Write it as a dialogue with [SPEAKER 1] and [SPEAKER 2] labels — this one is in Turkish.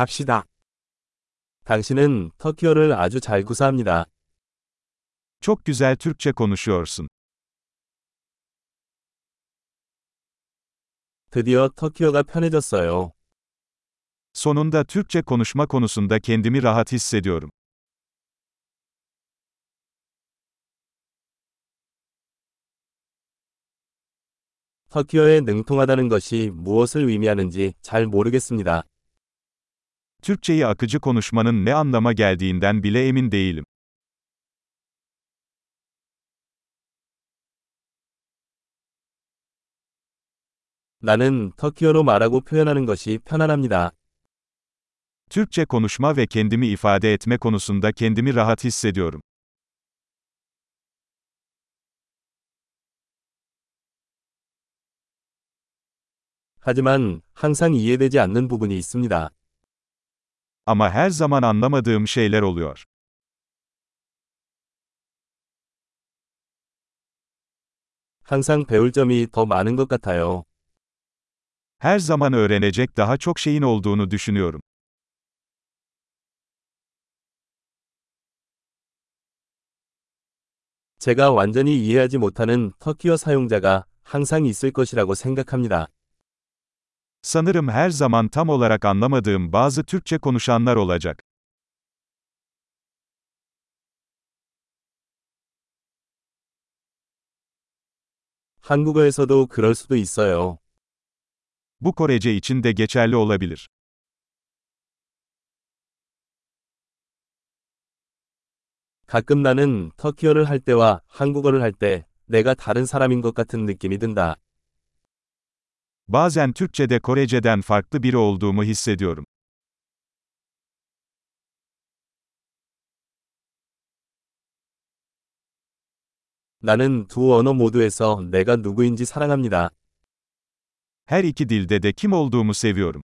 [SPEAKER 1] 갑시다.
[SPEAKER 2] 당신은 터키어를 아주 잘 구사합니다.
[SPEAKER 3] Çok güzel Türkçe konuşuyorsun.
[SPEAKER 2] 드디어 터키어가 편해졌어요.
[SPEAKER 3] Sonunda Türkçe konuşma konusunda kendimi rahat hissediyorum.
[SPEAKER 2] 터키어에 능통하다는 것이 무엇을 의미하는지 잘 모르겠습니다.
[SPEAKER 3] Türkçeyi akıcı konuşmanın ne anlama geldiğinden bile emin değilim.
[SPEAKER 2] 나는 터키어로 말하고 표현하는 것이 편안합니다.
[SPEAKER 3] Türkçe konuşma ve kendimi ifade etme konusunda kendimi rahat hissediyorum.
[SPEAKER 2] 하지만 항상 이해되지 않는 부분이 있습니다.
[SPEAKER 3] Ama her zaman anlamadığım şeyler oluyor.
[SPEAKER 2] 항상 배울 점이 더 많은 것 같아요.
[SPEAKER 3] Her zaman öğrenecek daha çok şeyin olduğunu düşünüyorum.
[SPEAKER 2] 제가 완전히 이해하지 못하는 터키어 사용자가 항상 있을 것이라고 생각합니다.
[SPEAKER 3] Sanırım her zaman tam olarak anlamadığım bazı Türkçe konuşanlar olacak.
[SPEAKER 2] 한국어에서도 그럴 수도 있어요.
[SPEAKER 3] Bu Korece için de geçerli olabilir.
[SPEAKER 2] 가끔 나는 터키어를 할 때와 한국어를 할 때 내가 다른 사람인 것 같은 느낌이 든다.
[SPEAKER 3] Bazen Türkçede Korece'den farklı biri olduğumu hissediyorum.
[SPEAKER 2] 나는 두 언어 모두에서 내가 누구인지 사랑합니다.
[SPEAKER 3] Her iki dilde de kim olduğumu seviyorum.